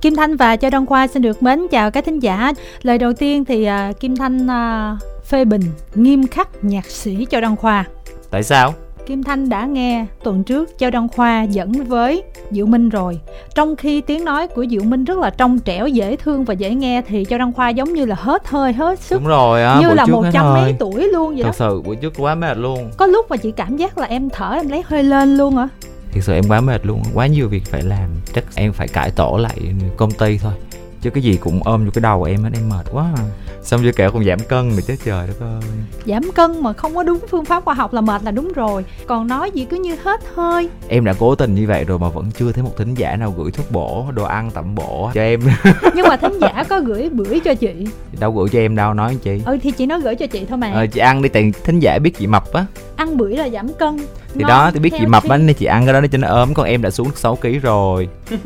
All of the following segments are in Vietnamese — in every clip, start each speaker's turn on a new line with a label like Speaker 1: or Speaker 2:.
Speaker 1: Kim Thanh và Châu Đăng Khoa xin được mến chào các thính giả. Lời đầu tiên thì uh, Kim Thanh uh, phê bình nghiêm khắc nhạc sĩ Châu Đăng Khoa.
Speaker 2: Tại sao?
Speaker 1: Kim Thanh đã nghe tuần trước Châu Đăng Khoa dẫn với Diệu Minh rồi Trong khi tiếng nói của Diệu Minh rất là trong trẻo, dễ thương và dễ nghe Thì Châu Đăng Khoa giống như là hết hơi, hết sức
Speaker 2: Đúng rồi á,
Speaker 1: Như là một trăm mấy tuổi luôn vậy
Speaker 2: Thật
Speaker 1: đó
Speaker 2: sự buổi trước quá mệt luôn
Speaker 1: Có lúc mà chị cảm giác là em thở em lấy hơi lên luôn hả?
Speaker 2: Thật sự em quá mệt luôn, quá nhiều việc phải làm Chắc em phải cải tổ lại công ty thôi chứ cái gì cũng ôm vô cái đầu em hết em mệt quá à xong chưa kể còn giảm cân nữa chết trời đất ơi.
Speaker 1: Giảm cân mà không có đúng phương pháp khoa học là mệt là đúng rồi. Còn nói gì cứ như hết hơi.
Speaker 2: Em đã cố tình như vậy rồi mà vẫn chưa thấy một thính giả nào gửi thuốc bổ đồ ăn tẩm bổ cho em.
Speaker 1: Nhưng mà thính giả có gửi bưởi cho chị.
Speaker 2: Đâu gửi cho em đâu nói chị
Speaker 1: ừ thì chị nói gửi cho chị thôi mà.
Speaker 2: Ờ chị ăn đi tiền thính giả biết chị mập á.
Speaker 1: Ăn bưởi là giảm cân.
Speaker 2: Thì đó thì biết chị mập á nên chị ăn cái đó để cho nó ốm còn em đã xuống được 6 kg rồi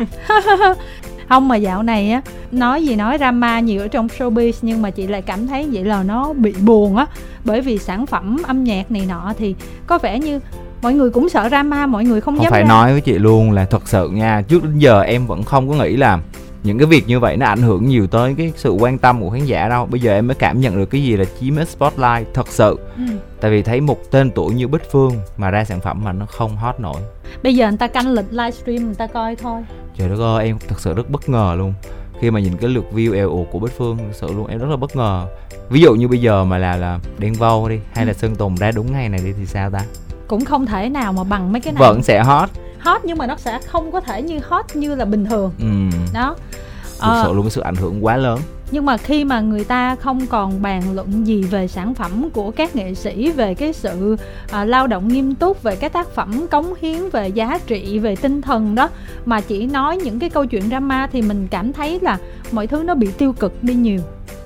Speaker 1: không mà dạo này á nói gì nói drama nhiều ở trong showbiz nhưng mà chị lại cảm thấy vậy là nó bị buồn á bởi vì sản phẩm âm nhạc này nọ thì có vẻ như mọi người cũng sợ drama mọi người không,
Speaker 2: không
Speaker 1: dám
Speaker 2: phải
Speaker 1: ra.
Speaker 2: nói với chị luôn là thật sự nha trước đến giờ em vẫn không có nghĩ là những cái việc như vậy nó ảnh hưởng nhiều tới cái sự quan tâm của khán giả đâu. Bây giờ em mới cảm nhận được cái gì là chiếm hết spotlight thật sự. Ừ. tại vì thấy một tên tuổi như bích phương mà ra sản phẩm mà nó không hot nổi.
Speaker 1: Bây giờ người ta canh lịch livestream người ta coi thôi.
Speaker 2: Trời đất ơi em thật sự rất bất ngờ luôn. Khi mà nhìn cái lượt view eo ồ của bích phương thật sự luôn em rất là bất ngờ. Ví dụ như bây giờ mà là là đen vâu đi hay là ừ. sơn tùng ra đúng ngày này đi thì sao ta?
Speaker 1: Cũng không thể nào mà bằng mấy cái này.
Speaker 2: Vẫn sẽ hot
Speaker 1: hot nhưng mà nó sẽ không có thể như hot như là bình thường. Ừ. đó.
Speaker 2: Thực ờ, sự luôn cái sự ảnh hưởng quá lớn.
Speaker 1: Nhưng mà khi mà người ta không còn bàn luận gì về sản phẩm của các nghệ sĩ về cái sự à, lao động nghiêm túc về cái tác phẩm cống hiến về giá trị về tinh thần đó mà chỉ nói những cái câu chuyện drama thì mình cảm thấy là mọi thứ nó bị tiêu cực đi nhiều.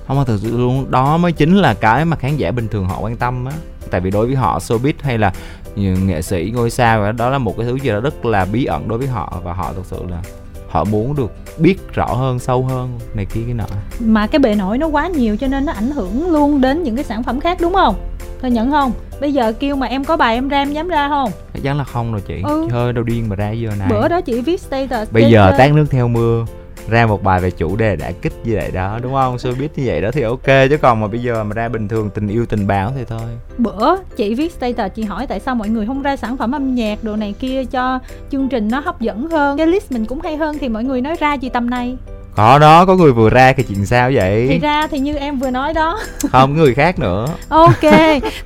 Speaker 2: Không mà thực sự luôn đó mới chính là cái mà khán giả bình thường họ quan tâm á tại vì đối với họ showbiz hay là nghệ sĩ ngôi sao đó là một cái thứ gì đó rất là bí ẩn đối với họ. Và họ thực sự là họ muốn được biết rõ hơn sâu hơn này kia cái nọ.
Speaker 1: Mà cái bề nổi nó quá nhiều cho nên nó ảnh hưởng luôn đến những cái sản phẩm khác đúng không? Thôi nhận không? Bây giờ kêu mà em có bài em ra em dám ra không?
Speaker 2: Chắc chắn là không rồi chị. Ừ. hơi đâu điên mà ra giờ này.
Speaker 1: Bữa đó chị viết status
Speaker 2: bây giờ tát nước theo mưa ra một bài về chủ đề đã kích như vậy đó đúng không? Biết như vậy đó thì ok chứ còn mà bây giờ mà ra bình thường tình yêu tình báo thì thôi.
Speaker 1: Bữa chị viết status chị hỏi tại sao mọi người không ra sản phẩm âm nhạc đồ này kia cho chương trình nó hấp dẫn hơn. Cái list mình cũng hay hơn thì mọi người nói ra gì tầm này?
Speaker 2: Có đó có người vừa ra cái chuyện sao vậy?
Speaker 1: Thì ra thì như em vừa nói đó.
Speaker 2: Không người khác nữa.
Speaker 1: Ok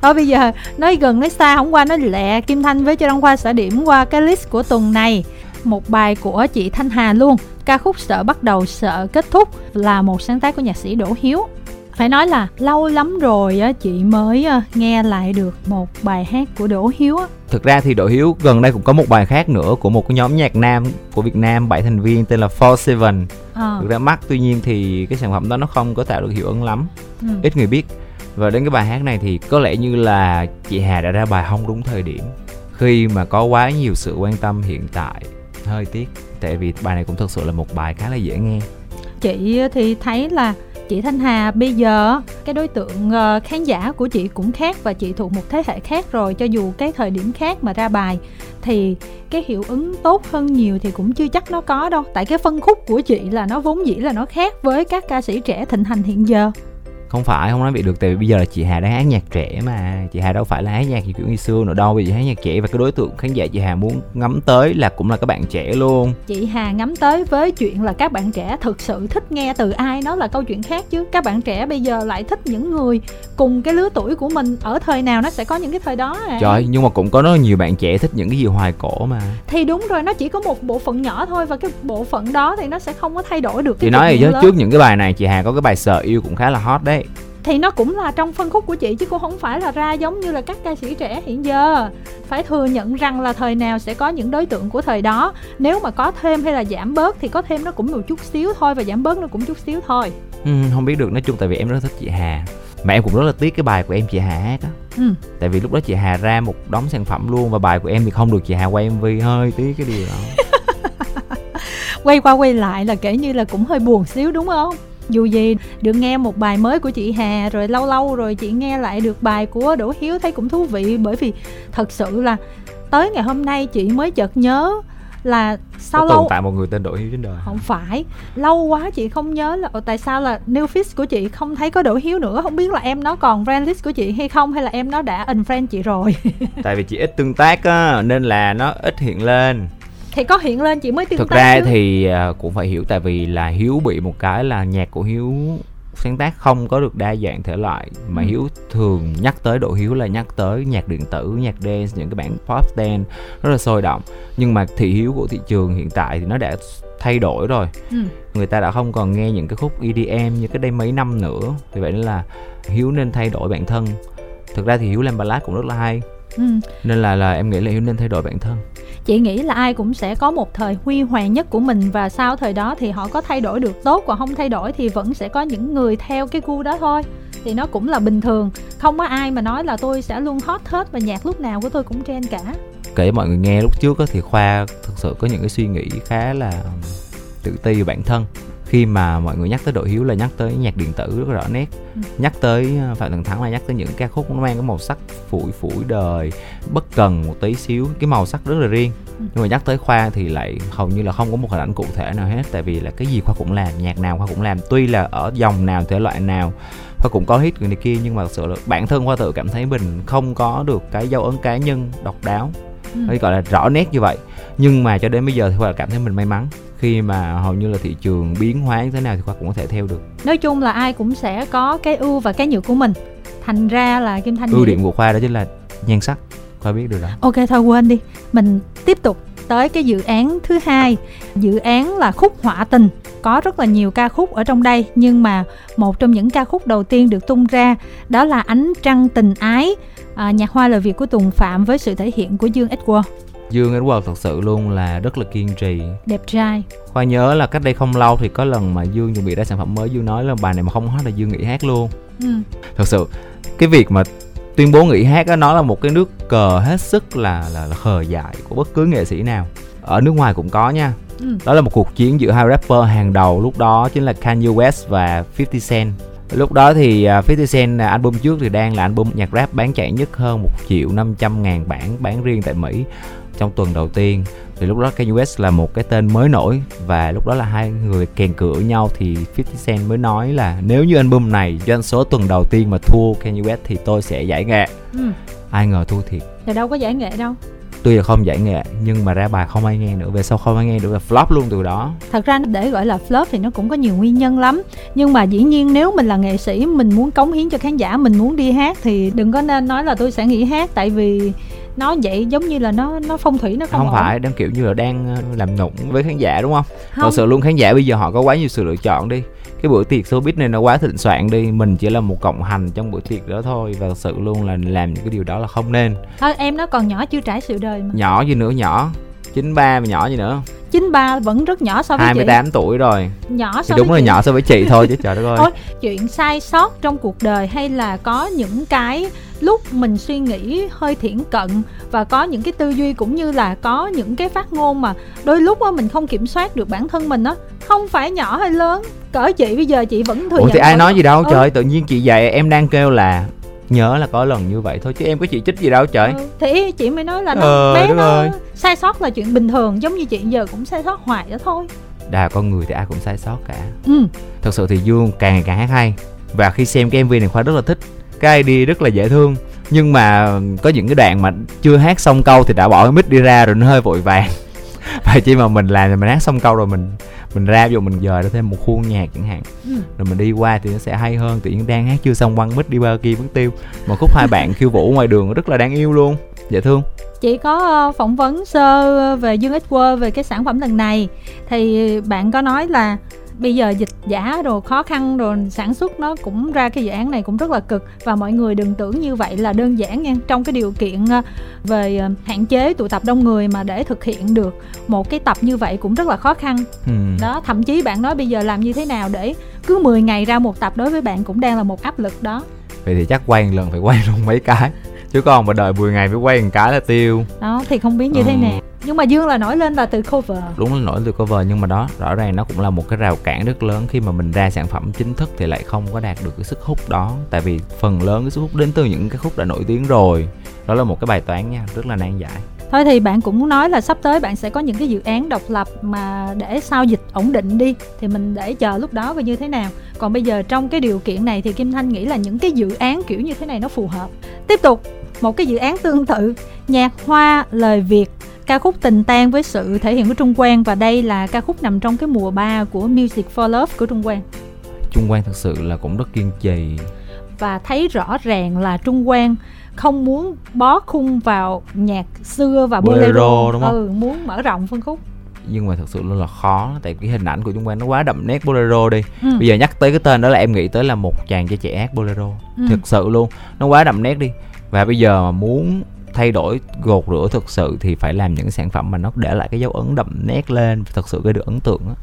Speaker 1: thôi bây giờ nói gần nói xa không qua nói lẹ. Kim thanh với châu đăng khoa sẽ điểm qua cái list của tuần này một bài của chị thanh hà luôn ca khúc sợ bắt đầu sợ kết thúc là một sáng tác của nhạc sĩ đỗ hiếu phải nói là lâu lắm rồi chị mới nghe lại được một bài hát của Đỗ Hiếu.
Speaker 2: Thực ra thì Đỗ Hiếu gần đây cũng có một bài khác nữa của một cái nhóm nhạc nam của Việt Nam bảy thành viên tên là Four Seven. À. Thực ra mắt tuy nhiên thì cái sản phẩm đó nó không có tạo được hiệu ứng lắm. Ừ. Ít người biết. Và đến cái bài hát này thì có lẽ như là chị Hà đã ra bài không đúng thời điểm khi mà có quá nhiều sự quan tâm hiện tại hơi tiếc, tại vì bài này cũng thực sự là một bài khá là dễ nghe.
Speaker 1: Chị ờ, thì thấy là chị Thanh Hà bây giờ, cái đối tượng ờ, khán giả của chị cũng khác và chị thuộc một thế hệ khác rồi, cho dù cái thời điểm khác mà ra bài, thì cái hiệu ứng tốt hơn nhiều thì cũng chưa chắc nó có đâu. Tại cái phân khúc của chị là nó vốn dĩ là nó khác với các ca sĩ trẻ thịnh hành hiện giờ
Speaker 2: không phải không nói bị được tại vì bây giờ là chị Hà đang hát nhạc trẻ mà. Chị Hà đâu phải là hát nhạc kiểu như xưa nữa đâu bây giờ hát nhạc trẻ và cái đối tượng khán giả chị Hà muốn ngắm tới là cũng là các bạn trẻ luôn.
Speaker 1: Chị Hà ngắm tới với chuyện là các bạn trẻ thực sự thích nghe từ ai nó là câu chuyện khác chứ. Các bạn trẻ bây giờ lại thích những người cùng cái lứa tuổi của mình ở thời nào nó sẽ có những cái thời đó à.
Speaker 2: Trời nhưng mà cũng có rất nhiều bạn trẻ thích những cái gì hoài cổ mà.
Speaker 1: Thì đúng rồi nó chỉ có một bộ phận nhỏ thôi và cái bộ phận đó thì nó sẽ không có thay đổi được
Speaker 2: chị nói gì trước những cái bài này chị Hà có cái bài sợ yêu cũng khá là hot đấy
Speaker 1: thì nó cũng là trong phân khúc của chị chứ cũng không phải là ra giống như là các ca sĩ trẻ hiện giờ. Phải thừa nhận rằng là thời nào sẽ có những đối tượng của thời đó. Nếu mà có thêm hay là giảm bớt thì có thêm nó cũng một chút xíu thôi và giảm bớt nó cũng chút xíu thôi.
Speaker 2: Ừ, không biết được nói chung tại vì em rất thích chị Hà. Mà em cũng rất là tiếc cái bài của em chị Hà hát á. Ừ. tại vì lúc đó chị Hà ra một đống sản phẩm luôn và bài của em thì không được chị Hà quay MV hơi tiếc cái điều đó.
Speaker 1: Quay qua quay lại là kể như là cũng hơi buồn xíu đúng không dù gì được nghe một bài mới của chị Hà rồi lâu lâu rồi chị nghe lại được bài của Đỗ Hiếu thấy cũng thú vị bởi vì thật sự là tới ngày hôm nay chị mới chợt nhớ là sao
Speaker 2: có
Speaker 1: lâu
Speaker 2: tồn tại một người tên Đỗ Hiếu trên đời.
Speaker 1: Không phải lâu quá chị không nhớ là tại sao là new feed của chị không thấy có Đỗ Hiếu nữa? Không biết là em nó còn friend list của chị hay không hay là em nó đã unfriend chị rồi?
Speaker 2: Tại vì chị ít tương tác á nên là nó ít hiện lên
Speaker 1: thì có hiện lên chị mới tương
Speaker 2: thực ra
Speaker 1: chứ.
Speaker 2: thì à, cũng phải hiểu tại vì là hiếu bị một cái là nhạc của hiếu sáng tác không có được đa dạng thể loại mà ừ. hiếu thường nhắc tới độ hiếu là nhắc tới nhạc điện tử nhạc dance những cái bản pop dance rất là sôi động nhưng mà thị hiếu của thị trường hiện tại thì nó đã thay đổi rồi ừ. người ta đã không còn nghe những cái khúc EDM như cái đây mấy năm nữa vì vậy nên là hiếu nên thay đổi bản thân thực ra thì hiếu làm ballad cũng rất là hay ừ. nên là là em nghĩ là hiếu nên thay đổi bản thân
Speaker 1: chị nghĩ là ai cũng sẽ có một thời huy hoàng nhất của mình và sau thời đó thì họ có thay đổi được tốt và không thay đổi thì vẫn sẽ có những người theo cái gu đó thôi. Thì nó cũng là bình thường. Không có ai mà nói là tôi sẽ luôn hot hết và nhạc lúc nào của tôi cũng trend cả.
Speaker 2: Kể mọi người nghe lúc trước thì khoa thực sự có những cái suy nghĩ khá là tự ti về bản thân khi mà mọi người nhắc tới đội hiếu là nhắc tới nhạc điện tử rất rõ nét ừ. nhắc tới ờ, phạm thần thắng là nhắc tới những ca khúc nó mang cái màu sắc phủi phủi đời bất cần một tí xíu cái màu sắc rất là riêng ừ. nhưng mà nhắc tới khoa thì lại hầu như là không có một hình ảnh cụ thể nào hết tại vì là cái gì khoa cũng làm nhạc nào khoa cũng làm tuy là ở dòng nào thể loại nào khoa cũng có hit người này kia nhưng mà thực sự là bản thân khoa tự cảm thấy mình không có được cái dấu ấn cá nhân độc đáo ừ. gọi là rõ nét như vậy nhưng mà cho đến bây giờ thì khoa cảm thấy mình may mắn khi mà hầu như là thị trường biến hóa như thế nào thì khoa cũng có thể theo được.
Speaker 1: Nói chung là ai cũng sẽ có cái ưu và cái nhược của mình. Thành ra là kim thanh
Speaker 2: ưu điểm của khoa đó chính là nhan sắc. Khoa biết được đó.
Speaker 1: Ok thôi quên đi. Mình tiếp tục tới cái dự án thứ hai. Dự án là khúc họa tình. Có rất là nhiều ca khúc ở trong đây nhưng mà một trong những ca khúc đầu tiên được tung ra đó là ánh trăng tình ái. À, nhạc hoa lời việt của tùng phạm với sự thể hiện của dương edward
Speaker 2: Dương Edward thật sự luôn là rất là kiên trì.
Speaker 1: Đẹp trai.
Speaker 2: Khoa nhớ là cách đây không lâu thì có lần mà Dương chuẩn bị ra sản phẩm mới Dương nói là bài này mà không hát là Dương nghỉ hát luôn. Ừ. Thật sự cái việc mà tuyên bố nghỉ hát đó nó là một cái nước cờ hết sức là là, là khờ dại của bất cứ nghệ sĩ nào. Ở nước ngoài cũng có nha. Ừ. đó là một cuộc chiến giữa hai rapper hàng đầu lúc đó chính là Kanye West và 50 Cent. Lúc đó thì 50 à, Cent à, album trước thì đang là album nhạc rap bán chạy nhất hơn một triệu năm trăm ngàn bản bán riêng tại Mỹ trong tuần đầu tiên thì lúc đó Kanye West là một cái tên mới nổi và lúc đó là hai người kèn cửa nhau thì 50 Cent mới nói là nếu như album này doanh số tuần đầu tiên mà thua Kanye West thì tôi sẽ giải nghệ. Ừ. ai ngờ thua thiệt.
Speaker 1: Thì đâu có giải nghệ đâu.
Speaker 2: Tuy là không giải nghệ nhưng mà ra bài không ai nghe nữa. Về sau không ai nghe được là flop luôn từ đó.
Speaker 1: Thật ra để gọi là flop thì nó cũng có nhiều nguyên nhân lắm. Nhưng mà dĩ nhiên nếu mình là nghệ sĩ mình muốn cống hiến cho khán giả mình muốn đi hát thì đừng có nên nói là tôi sẽ nghỉ hát. Tại vì nó vậy giống như là nó nó phong thủy nó không
Speaker 2: không
Speaker 1: ổn.
Speaker 2: phải đang kiểu như là đang ờ, làm nụng với khán giả đúng không, không. thật sự luôn khán giả bây giờ họ có quá nhiều sự lựa chọn đi. Cái bữa tiệc showbiz này nó quá thịnh soạn đi. Mình chỉ là một cộng hành trong bữa tiệc đó thôi. Và thật sự luôn là làm những cái điều đó là không nên.
Speaker 1: Thôi em nó còn nhỏ chưa trải sự đời mà.
Speaker 2: Nhỏ gì nữa nhỏ chín ba mà nhỏ gì nữa
Speaker 1: chín ba vẫn rất nhỏ so với
Speaker 2: 28 chị. tuổi rồi
Speaker 1: nhỏ so
Speaker 2: thì đúng
Speaker 1: với
Speaker 2: là chị. nhỏ so với chị thôi chứ trời đất ơi
Speaker 1: thôi chuyện sai sót trong cuộc đời hay là có những cái lúc mình suy nghĩ hơi thiển cận và có những cái tư duy cũng như là có những cái phát ngôn mà đôi lúc á mình không kiểm soát được bản thân mình á không phải nhỏ hay lớn cỡ chị bây giờ chị vẫn thừa Ủa
Speaker 2: nhận thì ai nói gì đâu ừ. trời tự nhiên chị dạy em đang kêu là nhớ là có lần như vậy thôi chứ em có chỉ trích gì đâu trời. Ừ,
Speaker 1: thì chị mới nói là nó ờ, bé nó ơi. sai sót là chuyện bình thường giống như chị giờ cũng sai sót hoài đó thôi.
Speaker 2: Đà con người thì ai cũng sai sót cả. Ừ. thật sự thì dương càng ngày càng hát hay. Và khi xem cái mv này khoa rất là thích. Cái ID rất là dễ thương. Nhưng mà có những cái đoạn mà chưa hát xong câu thì đã bỏ cái mic đi ra rồi nó hơi vội vàng. Và chỉ mà mình làm thì mình hát xong câu rồi mình mình ra vô mình dời ra thêm một khuôn nhạc chẳng hạn. Ừ. rồi mình đi qua thì nó sẽ hay hơn tự nhiên đang hát chưa xong quăng mic đi qua kia mất tiêu. Một khúc hai bạn khiêu vũ ngoài đường rất là đáng yêu luôn. Dễ thương.
Speaker 1: Chị có ờ, phỏng vấn sơ về Dương Ích về cái sản phẩm lần này. Thì bạn có nói là bây giờ dịch giả rồi khó khăn rồi sản xuất nó cũng ra cái dự án này cũng rất là cực. Và mọi người đừng tưởng như vậy là đơn giản nha. Trong cái điều kiện ờ, về ờ, hạn chế tụ tập đông người mà để thực hiện được một cái tập như vậy cũng rất là khó khăn. Ừ. đó thậm chí bạn nói bây giờ làm như thế nào để cứ 10 ngày ra một tập đối với bạn cũng đang là một áp lực đó.
Speaker 2: Vậy thì chắc quay lần phải quay luôn mấy cái chứ còn mà đợi 10 ngày mới quay một cái là tiêu.
Speaker 1: Đó thì không biết như ừ. thế nào. Nhưng mà dương là nổi lên là từ cover.
Speaker 2: Đúng là nổi từ cover nhưng mà đó rõ ràng nó cũng là một cái rào cản rất lớn khi mà mình ra sản phẩm chính thức thì lại không có đạt được cái sức hút đó. Tại vì phần lớn cái sức hút đến từ những cái khúc đã nổi tiếng rồi. Đó là một cái bài toán nha rất là nan giải.
Speaker 1: Thôi thì bạn cũng nói là sắp tới bạn sẽ có những cái dự án độc lập mà để sau dịch ổn định đi thì mình để chờ lúc đó coi như thế nào. Còn bây giờ trong cái điều kiện này thì kim thanh nghĩ là những cái dự án kiểu như thế này nó phù hợp. Tiếp tục một cái dự án tương tự nhạc hoa lời việt ca khúc tình tang với sự thể hiện của Trung Quang và đây là ca khúc nằm trong cái mùa 3 của Music for Love của Trung Quang.
Speaker 2: Trung Quang thật sự là cũng rất kiên trì
Speaker 1: và thấy rõ ràng là Trung Quang không muốn bó khung vào nhạc xưa và bolero, bolero đúng không? Ừ, muốn mở rộng phân khúc
Speaker 2: nhưng mà thật sự luôn là khó tại cái hình ảnh của Trung Quang nó quá đậm nét bolero đi ừ. bây giờ nhắc tới cái tên đó là em nghĩ tới là một chàng trai trẻ hát bolero ừ. thực sự luôn nó quá đậm nét đi và bây giờ mà muốn thay đổi gột rửa thực sự thì phải làm những sản phẩm mà nó để lại cái dấu ấn đậm nét lên thật sự gây được ấn tượng đó.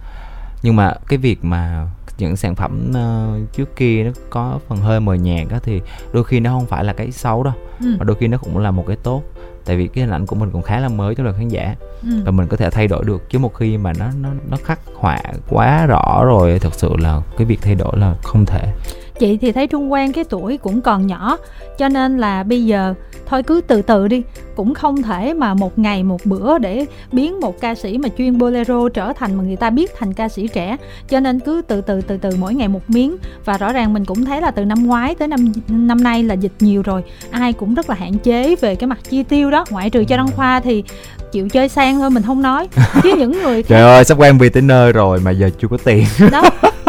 Speaker 2: nhưng mà cái việc mà những sản phẩm uh, trước kia nó có phần hơi mờ nhạt đó thì đôi khi nó không phải là cái xấu đâu ừ. mà đôi khi nó cũng là một cái tốt tại vì cái hình ảnh của mình cũng khá là mới cho lời khán giả ừ. và mình có thể thay đổi được chứ một khi mà nó nó nó khắc họa quá rõ rồi thật sự là cái việc thay đổi là không thể
Speaker 1: chị thì thấy trung quan cái tuổi cũng còn nhỏ, cho nên là bây giờ thôi cứ từ từ đi. Cũng không thể mà một ngày một bữa để biến một ca sĩ mà chuyên bolero trở thành mà người ta biết thành ca sĩ trẻ. Cho nên cứ từ từ từ từ mỗi ngày một miếng. Và rõ ràng mình cũng thấy là từ năm ngoái tới năm năm nay là dịch nhiều rồi. Ai cũng rất là hạn chế về cái mặt chi tiêu đó. Ngoại trừ cho đăng khoa thì chịu chơi sang thôi mình không nói. Chứ những người
Speaker 2: khác... trời ơi sắp quen vì tới nơi rồi mà giờ chưa có tiền.
Speaker 1: Đó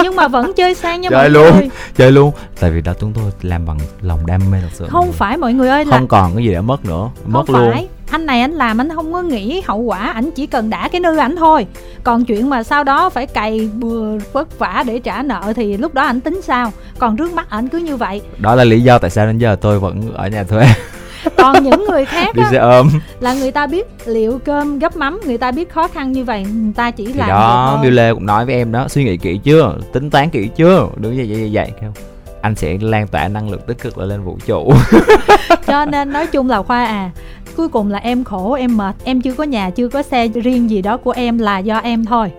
Speaker 1: nhưng mà vẫn chơi sang nha
Speaker 2: chơi mọi luôn người. chơi luôn. Tại vì đó chúng tôi làm bằng lòng đam mê thật sự.
Speaker 1: Không phải mọi người ơi
Speaker 2: là không còn cái gì để mất nữa mất
Speaker 1: không
Speaker 2: luôn.
Speaker 1: phải. Anh này anh làm anh không có nghĩ hậu quả anh chỉ cần đã cái nư ảnh thôi. Còn chuyện mà sau đó phải cày bừa vất vả để trả nợ thì lúc đó anh tính sao? Còn trước mắt ảnh cứ như vậy.
Speaker 2: Đó là lý do tại sao đến giờ tôi vẫn ở nhà thuê
Speaker 1: còn những người khác
Speaker 2: đi xe ôm.
Speaker 1: là người ta biết liệu cơm gấp mắm người ta biết khó khăn như vậy người ta chỉ làm
Speaker 2: đó Miu Lê cũng nói với em đó suy nghĩ kỹ chưa? Tính toán kỹ chưa? Đừng vậy vậy vậy không anh sẽ lan tỏa năng lượng tích cực lên vũ trụ.
Speaker 1: Cho nên nói chung là khoa à cuối cùng là em khổ em mệt em chưa có nhà chưa có xe riêng gì đó của em là do em thôi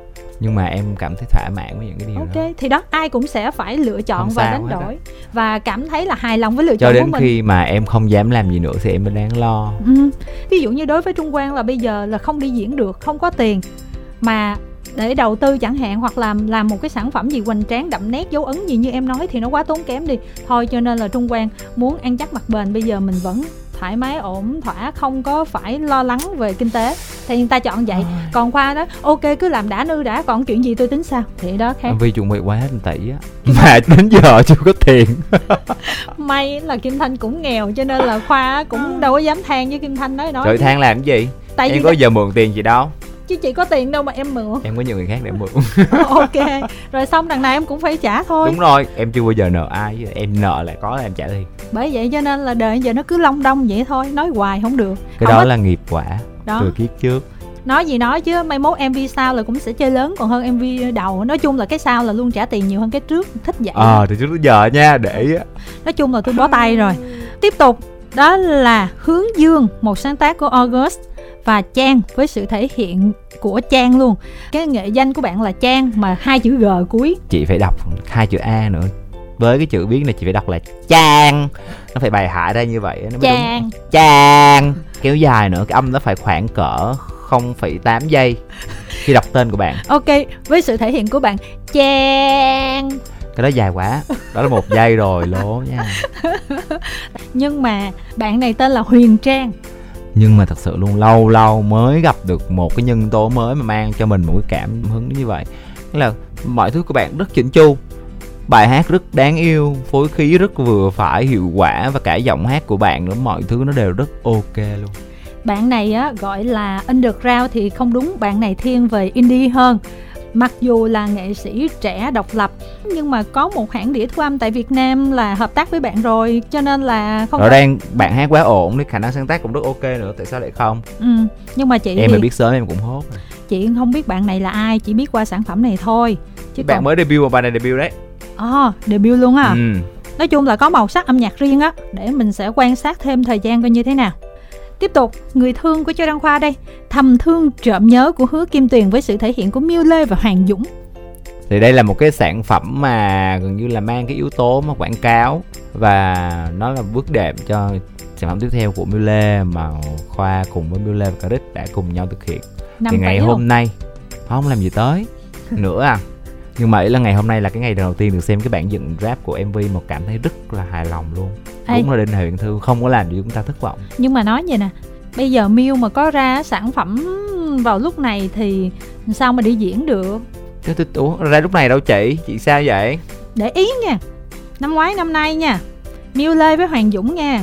Speaker 2: nhưng mà em cảm thấy thỏa mãn với những cái điều
Speaker 1: ok
Speaker 2: đó.
Speaker 1: thì đó ai cũng sẽ phải lựa chọn không và đánh đổi đó. và cảm thấy là hài lòng với lựa
Speaker 2: cho
Speaker 1: chọn
Speaker 2: đến
Speaker 1: của mình
Speaker 2: khi mà em không dám làm gì nữa thì em mới đáng lo
Speaker 1: ừ. ví dụ như đối với trung quan là bây giờ là không đi diễn được không có tiền mà để đầu tư chẳng hạn hoặc làm làm một cái sản phẩm gì hoành tráng đậm nét dấu ấn gì như em nói thì nó quá tốn kém đi. Thôi cho nên là trung quan muốn ăn chắc mặt bền bây giờ mình vẫn thoải mái ổn thỏa không có phải lo lắng về kinh tế. Thì người ta chọn vậy. À. còn khoa đó ok cứ làm đã nư đã còn chuyện gì tôi tính sao thì đó khác.
Speaker 2: Vì chuẩn bị quá thành tỷ á. Mà đến giờ chưa có tiền.
Speaker 1: May là kim thanh cũng nghèo cho nên là khoa cũng à. đâu có dám than với kim thanh nói nói
Speaker 2: trời than làm cái gì? Tại em vì có giờ mượn tiền gì đâu
Speaker 1: chứ chị có tiền đâu mà em mượn.
Speaker 2: Em có nhiều người khác để mượn.
Speaker 1: Ok. Rồi xong đằng này em cũng phải trả thôi.
Speaker 2: Đúng rồi em chưa bao giờ nợ ai em nợ lại có là em trả tiền
Speaker 1: bởi vậy cho nên là đời giờ nó cứ long đong vậy thôi nói hoài không được.
Speaker 2: Cái
Speaker 1: không
Speaker 2: đó hết. là nghiệp quả đó. từ kiếp trước.
Speaker 1: Nói gì nói chứ mai mốt mv sau là cũng sẽ chơi lớn còn hơn mv đầu. Nói chung là cái sau là luôn trả tiền nhiều hơn cái trước thích vậy.
Speaker 2: Ờ à, từ trước tới giờ nha để
Speaker 1: nói chung là tôi bó tay rồi. Tiếp tục đó là hướng dương một sáng tác của august và Trang với sự thể hiện của Trang luôn. Cái nghệ danh của bạn là Trang mà hai chữ G cuối.
Speaker 2: Chị phải đọc hai chữ A nữa. Với cái chữ viết này chị phải đọc là Trang. Nó phải bài hạ ra như vậy nó mới
Speaker 1: Trang
Speaker 2: đúng. Trang. Kéo dài nữa cái âm nó phải khoảng cỡ 0,8 giây. Khi đọc tên của bạn.
Speaker 1: Ok với sự thể hiện của bạn Trang.
Speaker 2: Cái đó dài quá. Đó là một giây rồi lố nha.
Speaker 1: Nhưng mà bạn này tên là Huyền Trang
Speaker 2: nhưng mà thật sự luôn, lâu lâu mới gặp được một cái nhân tố mới mà mang cho mình một cái cảm hứng như vậy. Tức là mọi thứ của bạn rất chỉnh chu, bài hát rất đáng yêu, phối khí rất vừa phải, hiệu quả và cả giọng hát của bạn nữa, mọi thứ nó đều rất ok luôn.
Speaker 1: Bạn này á, gọi là underground thì không đúng, bạn này thiên về indie hơn mặc dù là nghệ sĩ trẻ độc lập nhưng mà có một hãng đĩa thu âm tại Việt Nam là hợp tác với bạn rồi cho nên là
Speaker 2: không có... đang bạn hát quá ổn thì khả năng sáng tác cũng rất ok nữa tại sao lại không
Speaker 1: ừ nhưng mà chị
Speaker 2: em thì... mà biết sớm em cũng hốt rồi.
Speaker 1: chị không biết bạn này là ai chỉ biết qua sản phẩm này thôi
Speaker 2: chứ bạn còn... mới debut mà bài này debut đấy
Speaker 1: à, debut luôn à ừ. nói chung là có màu sắc âm nhạc riêng á để mình sẽ quan sát thêm thời gian coi như thế nào Tiếp tục, người thương của Châu Đăng Khoa đây, thầm thương trộm nhớ của Hứa Kim Tuyền với sự thể hiện của Miêu Lê và Hoàng Dũng.
Speaker 2: Thì đây là một cái sản phẩm mà gần như là mang cái yếu tố mà quảng cáo và nó là bước đệm cho sản phẩm tiếp theo của Mule mà Khoa cùng với Mule và Caric đã cùng nhau thực hiện
Speaker 1: Năm
Speaker 2: thì ngày hôm
Speaker 1: không?
Speaker 2: nay không làm gì tới nữa à nhưng mà ý là ngày hôm nay là cái ngày đầu tiên được xem cái bản dựng rap của mv mà cảm thấy rất là hài lòng luôn Ê. đúng là đinh huyền thư không có làm cho chúng ta thất vọng.
Speaker 1: Nhưng mà nói vậy nè bây giờ Miu mà có ra sản phẩm vào lúc này thì sao mà đi diễn được?
Speaker 2: Chứ tôi ủa ra lúc này đâu chị? Chị sao vậy?
Speaker 1: Để ý nha năm ngoái năm nay nha Miu Lê với Hoàng Dũng nha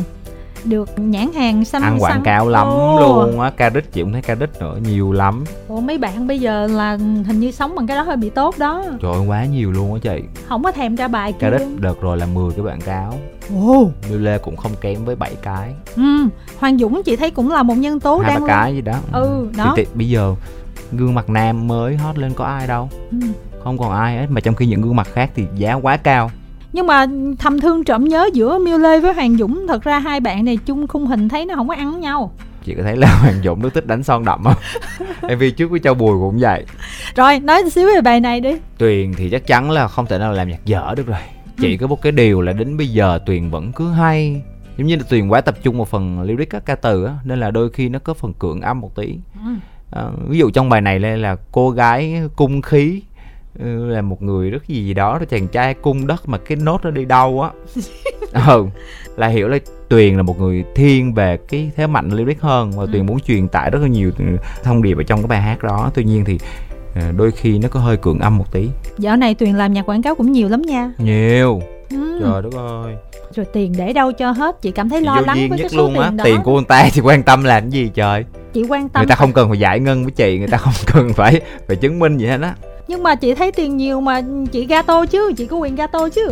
Speaker 1: được nhãn hàng xanh
Speaker 2: ăn quảng cáo lắm luôn á ca đích chị cũng thấy ca đích nữa nhiều lắm.
Speaker 1: Ủa mấy bạn bây giờ là hình như sống bằng cái đó hơi bị tốt đó.
Speaker 2: Trời ơi quá nhiều luôn á chị.
Speaker 1: Không có thèm ra bài
Speaker 2: ca đích đợt rồi là 10 cái quảng cáo.
Speaker 1: Ồ. Oh.
Speaker 2: lê cũng không kém với 7 cái.
Speaker 1: Ừ hoàng dũng chị thấy cũng là một nhân tố
Speaker 2: hai
Speaker 1: đang
Speaker 2: ba cái gì đó.
Speaker 1: Ừ đó.
Speaker 2: thì, thì, bây giờ gương mặt nam mới hot lên có ai đâu. Ừ. không còn ai hết mà trong khi những gương mặt khác thì giá quá cao
Speaker 1: nhưng mà thầm thương trộm nhớ giữa Miêu Lê với Hoàng Dũng thật ra hai bạn này chung khung hình thấy nó không có ăn nhau.
Speaker 2: Chị có thấy là Hoàng Dũng nó thích đánh son đậm không? Em vì trước với Châu Bùi cũng vậy.
Speaker 1: Rồi nói xíu về bài này đi.
Speaker 2: Tuyền thì chắc chắn là không thể nào làm nhạc dở được rồi. Chỉ ừ. có một cái điều là đến bây giờ Tuyền vẫn cứ hay. Giống như là Tuyền quá tập trung vào phần lyric các ca từ á nên là đôi khi nó có phần cưỡng âm một tí. Ừ. à, ví dụ trong bài này là cô gái cung khí là một người rất gì gì đó đó chàng trai cung đất mà cái nốt nó đi đâu á. Ừ là hiểu là tuyền là một người thiên về cái thế mạnh lyric hơn và ừ. tuyền muốn truyền tải rất là nhiều thông điệp ở trong cái bài hát đó. Tuy nhiên thì ờ, đôi khi nó có hơi cường âm một tí.
Speaker 1: Dạo này tuyền làm nhạc quảng cáo cũng nhiều lắm nha.
Speaker 2: Nhiều. Ừ. trời đất ơi.
Speaker 1: Rồi tiền để đâu cho hết chị cảm thấy lo lắng với cái số luôn
Speaker 2: tiền
Speaker 1: á
Speaker 2: đó. Tiền của người ta thì quan tâm làm cái gì trời?
Speaker 1: Chị quan tâm
Speaker 2: người ta không cần phải giải ngân với chị người ta không cần phải phải chứng minh gì hết á
Speaker 1: nhưng mà chị thấy tiền nhiều mà chị gato chứ chị có quyền gato chứ?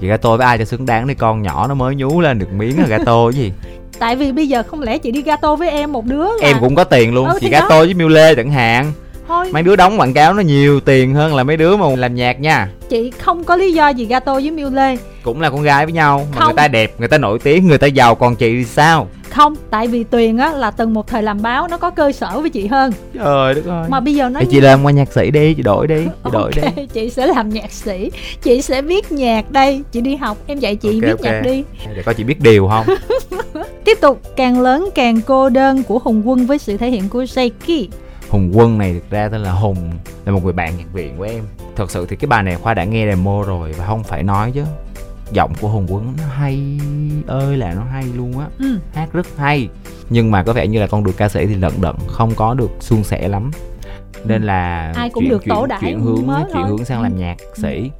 Speaker 2: Chị gato với ai cho xứng đáng đi con nhỏ nó mới nhú lên được miếng là gato cái gì.
Speaker 1: Tại vì bây giờ không lẽ chị đi gato với em một đứa là...
Speaker 2: em cũng có tiền luôn ừ, chị gato với miu lê chẳng hạn. Thôi. Mấy đứa đóng quảng cáo nó nhiều tiền hơn là mấy đứa mà làm nhạc nha.
Speaker 1: Chị không có lý do gì gato với miu lê.
Speaker 2: Cũng là con gái với nhau mà không. người ta đẹp người ta nổi tiếng người ta giàu còn chị thì sao
Speaker 1: không? Tại vì tuyền á là từng một thời làm báo nó có cơ sở với chị hơn.
Speaker 2: Trời đất ơi.
Speaker 1: Mà bây giờ nó
Speaker 2: thì chị làm qua nhạc sĩ đi chị đổi đi chị đổi
Speaker 1: okay, đi. chị sẽ làm nhạc sĩ. Chị sẽ viết nhạc đây. Chị đi học em dạy chị okay, viết okay. nhạc đi.
Speaker 2: Để coi chị biết điều không.
Speaker 1: Tiếp tục càng lớn càng cô đơn của hùng quân với sự thể hiện của Seiki
Speaker 2: hùng quân này thực ra tên là hùng là một người bạn nhạc viện của em. Thật sự thì cái bài này khoa đã nghe demo rồi và không phải nói chứ giọng của hùng quân nó hay ơi là nó hay luôn á. Ừ. hát rất hay. Nhưng mà có vẻ như là con đường ca sĩ thì lận đận không có được suôn sẻ lắm. Nên là
Speaker 1: ai cũng chuyển, được
Speaker 2: chuyển,
Speaker 1: tổ đại
Speaker 2: chuyển hướng
Speaker 1: mới
Speaker 2: chuyển hướng sang ừ. làm nhạc sĩ.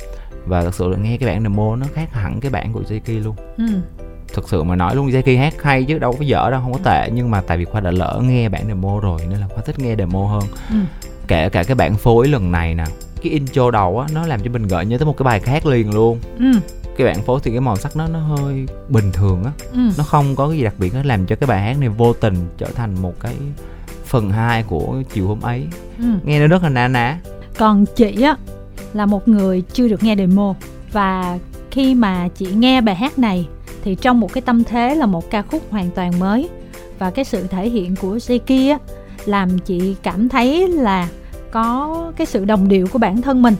Speaker 2: Và thật sự là nghe cái bản demo nó khác hẳn cái bản của Jackie luôn. Ừ. thực sự mà nói luôn Jackie hát hay chứ đâu có dở đâu không có tệ. Nhưng mà tại vì khoa đã lỡ nghe bản demo rồi nên là khoa thích nghe demo hơn. Ừ. kể cả cái bản phối lần này nè cái intro đầu á nó làm cho mình gợi nhớ tới một cái bài khác liền luôn. Ừ cái bản phối thì cái màu sắc nó nó hơi bình thường á. Ừ. nó không có cái gì đặc biệt nó làm cho cái bài hát này vô tình trở thành một cái phần 2 của chiều hôm ấy. Ừ. nghe nó rất là na ná.
Speaker 1: Còn chị á là một người chưa được nghe demo. Và khi mà chị nghe bài hát này thì trong một cái tâm thế là một ca khúc hoàn toàn mới. Và cái sự thể hiện của Seiki á làm chị cảm thấy là có cái sự đồng điệu của bản thân mình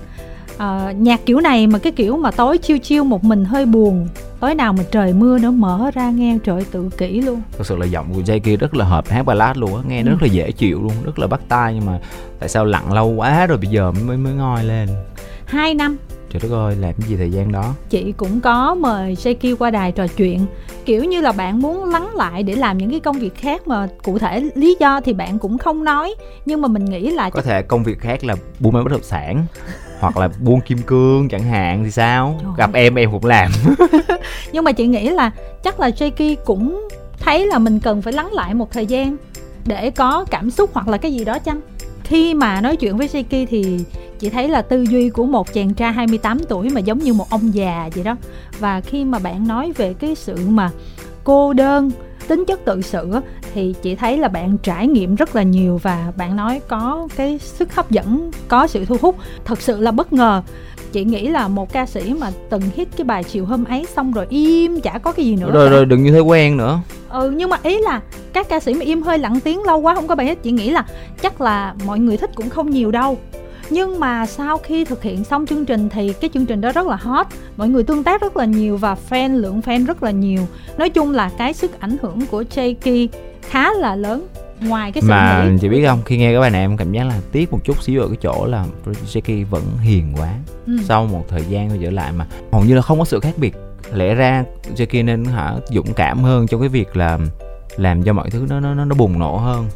Speaker 1: à, nhạc kiểu này mà cái kiểu mà tối chiêu chiêu một mình hơi buồn tối nào mà trời mưa nữa mở ra nghe trời tự kỷ luôn.
Speaker 2: Thật sự là giọng của Jay kia rất là hợp hát ballad luôn á nghe ừ. rất là dễ chịu luôn rất là bắt tai nhưng mà tại sao lặng lâu quá rồi bây giờ mới mới ngoi lên?
Speaker 1: Hai năm.
Speaker 2: Trời đất ơi làm cái gì thời gian đó?
Speaker 1: Chị cũng có mời Seiki qua đài trò chuyện kiểu như là bạn muốn lắng lại để làm những cái công việc khác mà cụ thể lý do thì bạn cũng không nói nhưng mà mình nghĩ là
Speaker 2: có chắc... thể công việc khác là buôn bán bất động sản hoặc là buôn kim cương chẳng hạn thì sao? Trời gặp em em cũng làm.
Speaker 1: Nhưng mà chị nghĩ là chắc là Jackie cũng thấy là mình cần phải lắng lại một thời gian để có cảm xúc hoặc là cái gì đó chăng? Khi mà nói chuyện với Seiki thì chị thấy là tư duy của một chàng trai 28 tuổi mà giống như một ông già vậy đó. Và khi mà bạn nói về cái sự mà cô đơn tính chất tự sự thì chị thấy là bạn trải nghiệm rất là nhiều và bạn nói có cái sức hấp dẫn có sự thu hút. Thật sự là bất ngờ. Chị nghĩ là một ca sĩ mà từng hit cái bài chiều hôm ấy xong rồi im chả có cái gì nữa
Speaker 2: rồi cả. rồi đừng như thế quen nữa.
Speaker 1: Ừ nhưng mà ý là các ca sĩ mà im hơi lặng tiếng lâu quá không có bài hit chị nghĩ là chắc là mọi người thích cũng không nhiều đâu nhưng mà sau khi thực hiện xong chương trình thì cái chương trình đó rất là hot. Mọi người tương tác rất là nhiều và fan lượng fan rất là nhiều. Nói chung là cái sức ảnh hưởng của Jakey khá là lớn ngoài cái sự
Speaker 2: mà nghĩ... chị biết không khi nghe cái bài này em cảm giác là tiếc một chút xíu ở cái chỗ là Jackie vẫn hiền quá. Ừ. sau một thời gian trở lại mà hầu như là không có sự khác biệt. Lẽ ra Jackie nên hả dũng cảm hơn trong cái việc là làm cho mọi thứ nó nó nó bùng nổ hơn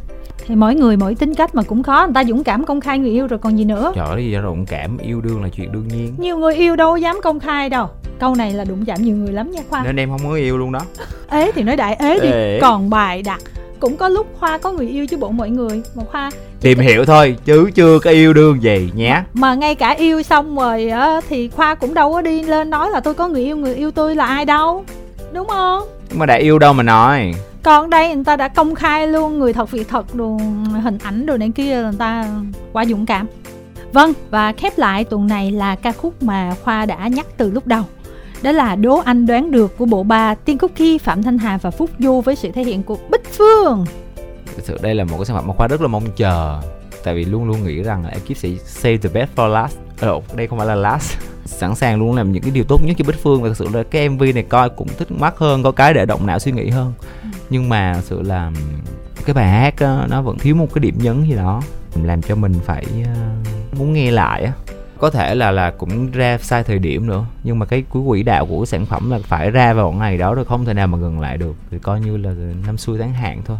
Speaker 1: thì mỗi người mỗi tính cách mà cũng khó người ta dũng cảm công khai người yêu rồi còn gì nữa.
Speaker 2: Trời ơi gì dũng cảm yêu đương là chuyện đương nhiên.
Speaker 1: Nhiều người yêu đâu dám công khai đâu. Câu này là đụng chạm nhiều người lắm nha khoa.
Speaker 2: Nên em không có yêu luôn đó.
Speaker 1: Ế thì nói đại ế thì ế. còn bài đặt cũng có lúc khoa có người yêu chứ bộ mọi người. Mà khoa
Speaker 2: tìm hiểu thôi chứ chưa có yêu đương gì nhé
Speaker 1: mà ngay cả yêu xong rồi á thì khoa cũng đâu có đi lên nói là tôi có người yêu người yêu tôi là ai đâu. Đúng không?
Speaker 2: Nhưng mà đã yêu đâu mà nói
Speaker 1: còn đây người ta đã công khai luôn người thật việc thật đồ hình ảnh đồ này kia người ta quá dũng cảm. Vâng và khép lại tuần này là ca khúc mà khoa đã nhắc từ lúc đầu. Đó là đố anh đoán được của bộ ba tiên cookie phạm thanh hà và phúc du với sự thể hiện của bích phương.
Speaker 2: Thực sự đây là một cái sản phẩm mà khoa rất là mong chờ. Tại vì luôn luôn nghĩ rằng là ekip sẽ save the best for last. Ờ, đây không phải là last sẵn sàng luôn làm những cái điều tốt nhất cho bích phương. Và thực sự là cái mv này coi cũng thích mắt hơn có cái để động não suy nghĩ hơn. Ừ. nhưng mà thực sự là cái bài hát đó, nó vẫn thiếu một cái điểm nhấn gì đó. Làm cho mình phải uh, muốn nghe lại á. Có thể là là cũng ra sai thời điểm nữa nhưng mà cái cuối quỹ đạo của sản phẩm là phải ra vào ngày đó rồi không thể nào mà ngừng lại được. Thì coi như là năm xuôi tháng hạn thôi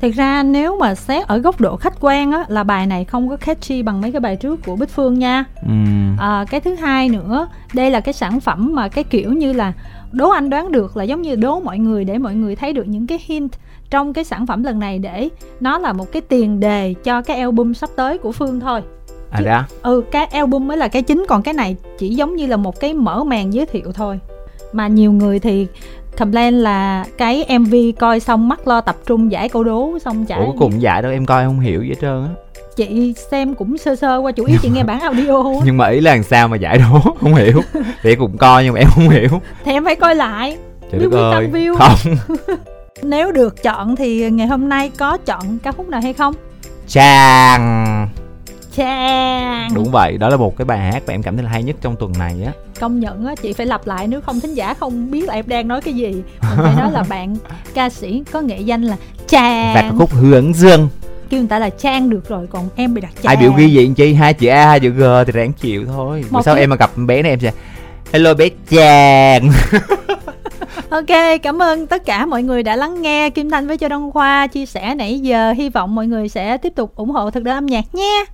Speaker 1: Thực ra nếu mà xét ở góc độ khách quan á là bài này không có catchy bằng mấy cái bài trước của Bích Phương nha. Ừ. À, cái thứ hai nữa, đây là cái sản phẩm mà cái kiểu như là đố anh đoán được là giống như đố mọi người để mọi người thấy được những cái hint trong cái sản phẩm lần này để nó là một cái tiền đề cho cái album sắp tới của Phương thôi.
Speaker 2: À đó.
Speaker 1: Ừ, cái album mới là cái chính còn cái này chỉ giống như là một cái mở màn giới thiệu thôi. Mà nhiều người thì complain là cái mv coi xong mắt lo tập trung giải câu đố xong chả
Speaker 2: ủa cùng giải đâu em coi không hiểu gì hết trơn á.
Speaker 1: Chị xem cũng sơ sơ qua chủ yếu chị nghe bản audio
Speaker 2: nhưng mà ý là làm sao mà giải đố không hiểu. Thì cũng coi nhưng mà em không hiểu.
Speaker 1: Thì em phải coi lại.
Speaker 2: Trời nếu quyết tâm view.
Speaker 1: Không. Nếu được chọn thì ngày hôm nay có chọn ca khúc nào hay không?
Speaker 2: Chàng
Speaker 1: chàng
Speaker 2: đúng vậy đó là một cái bài hát mà em cảm thấy là hay nhất trong tuần này á.
Speaker 1: Công nhận á chị phải lặp lại nếu không thính giả không biết là em đang nói cái gì. Mình phải nói là bạn ca sĩ có nghệ danh là chàng
Speaker 2: và khúc hướng dương.
Speaker 1: Kêu người ta là trang được rồi còn em bị đặt chàng
Speaker 2: ai biểu ghi gì chi? Hai chữ a hai chữ g thì ráng chịu thôi. Một sao em mà gặp bé này em sẽ hello bé chàng
Speaker 1: ok cảm ơn tất cả mọi người đã lắng nghe kim thanh với châu đông khoa chia sẻ nãy giờ. Hy vọng mọi người sẽ tiếp tục ủng hộ thực đơn âm nhạc nha